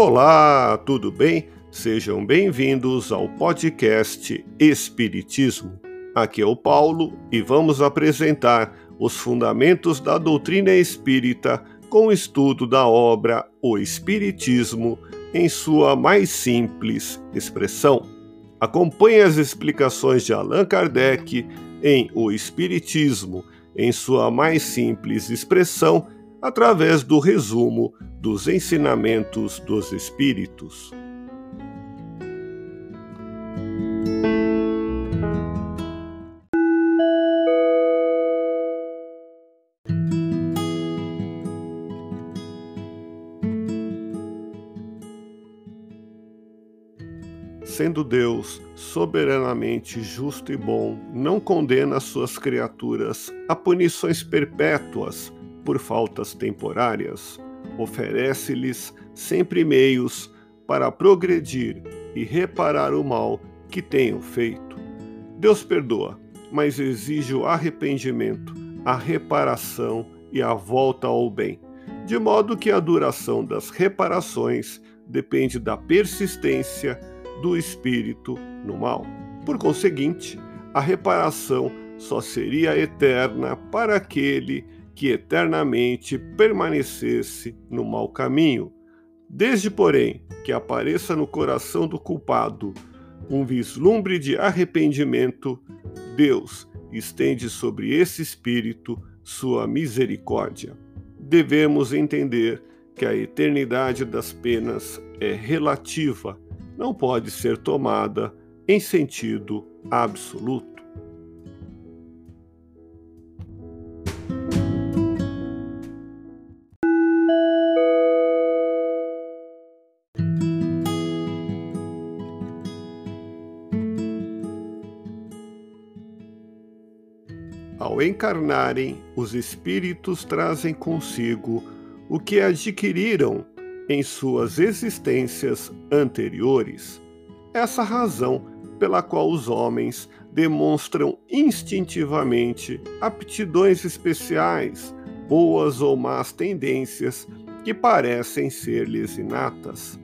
Olá, tudo bem? Sejam bem-vindos ao podcast Espiritismo. Aqui é o Paulo e vamos apresentar os fundamentos da doutrina espírita com o estudo da obra O Espiritismo em sua mais simples expressão. Acompanhe as explicações de Allan Kardec em O Espiritismo em sua mais simples expressão através do resumo dos ensinamentos dos Espíritos. Sendo Deus soberanamente justo e bom, não condena suas criaturas a punições perpétuas por faltas temporárias, oferece-lhes sempre meios para progredir e reparar o mal que tenham feito. Deus perdoa, mas exige o arrependimento, a reparação e a volta ao bem, de modo que a duração das reparações depende da persistência do espírito no mal. Por conseguinte, a reparação só seria eterna para aquele que eternamente permanecesse no mau caminho. Desde, porém, que apareça no coração do culpado um vislumbre de arrependimento, Deus estende sobre esse espírito sua misericórdia. Devemos entender que a eternidade das penas é relativa não pode ser tomada em sentido absoluto. Ao encarnarem, os espíritos trazem consigo o que adquiriram em suas existências anteriores. Essa razão pela qual os homens demonstram instintivamente aptidões especiais, boas ou más tendências que parecem ser-lhes inatas.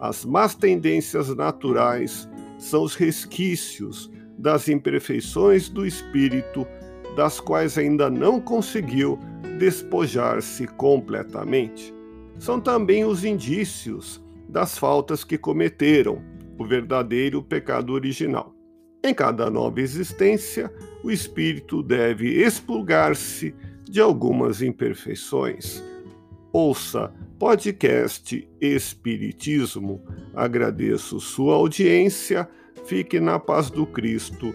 As más tendências naturais são os resquícios das imperfeições do espírito, das quais ainda não conseguiu despojar-se completamente são também os indícios das faltas que cometeram, o verdadeiro pecado original. Em cada nova existência, o espírito deve expulgar-se de algumas imperfeições. Ouça podcast Espiritismo. Agradeço sua audiência, fique na paz do Cristo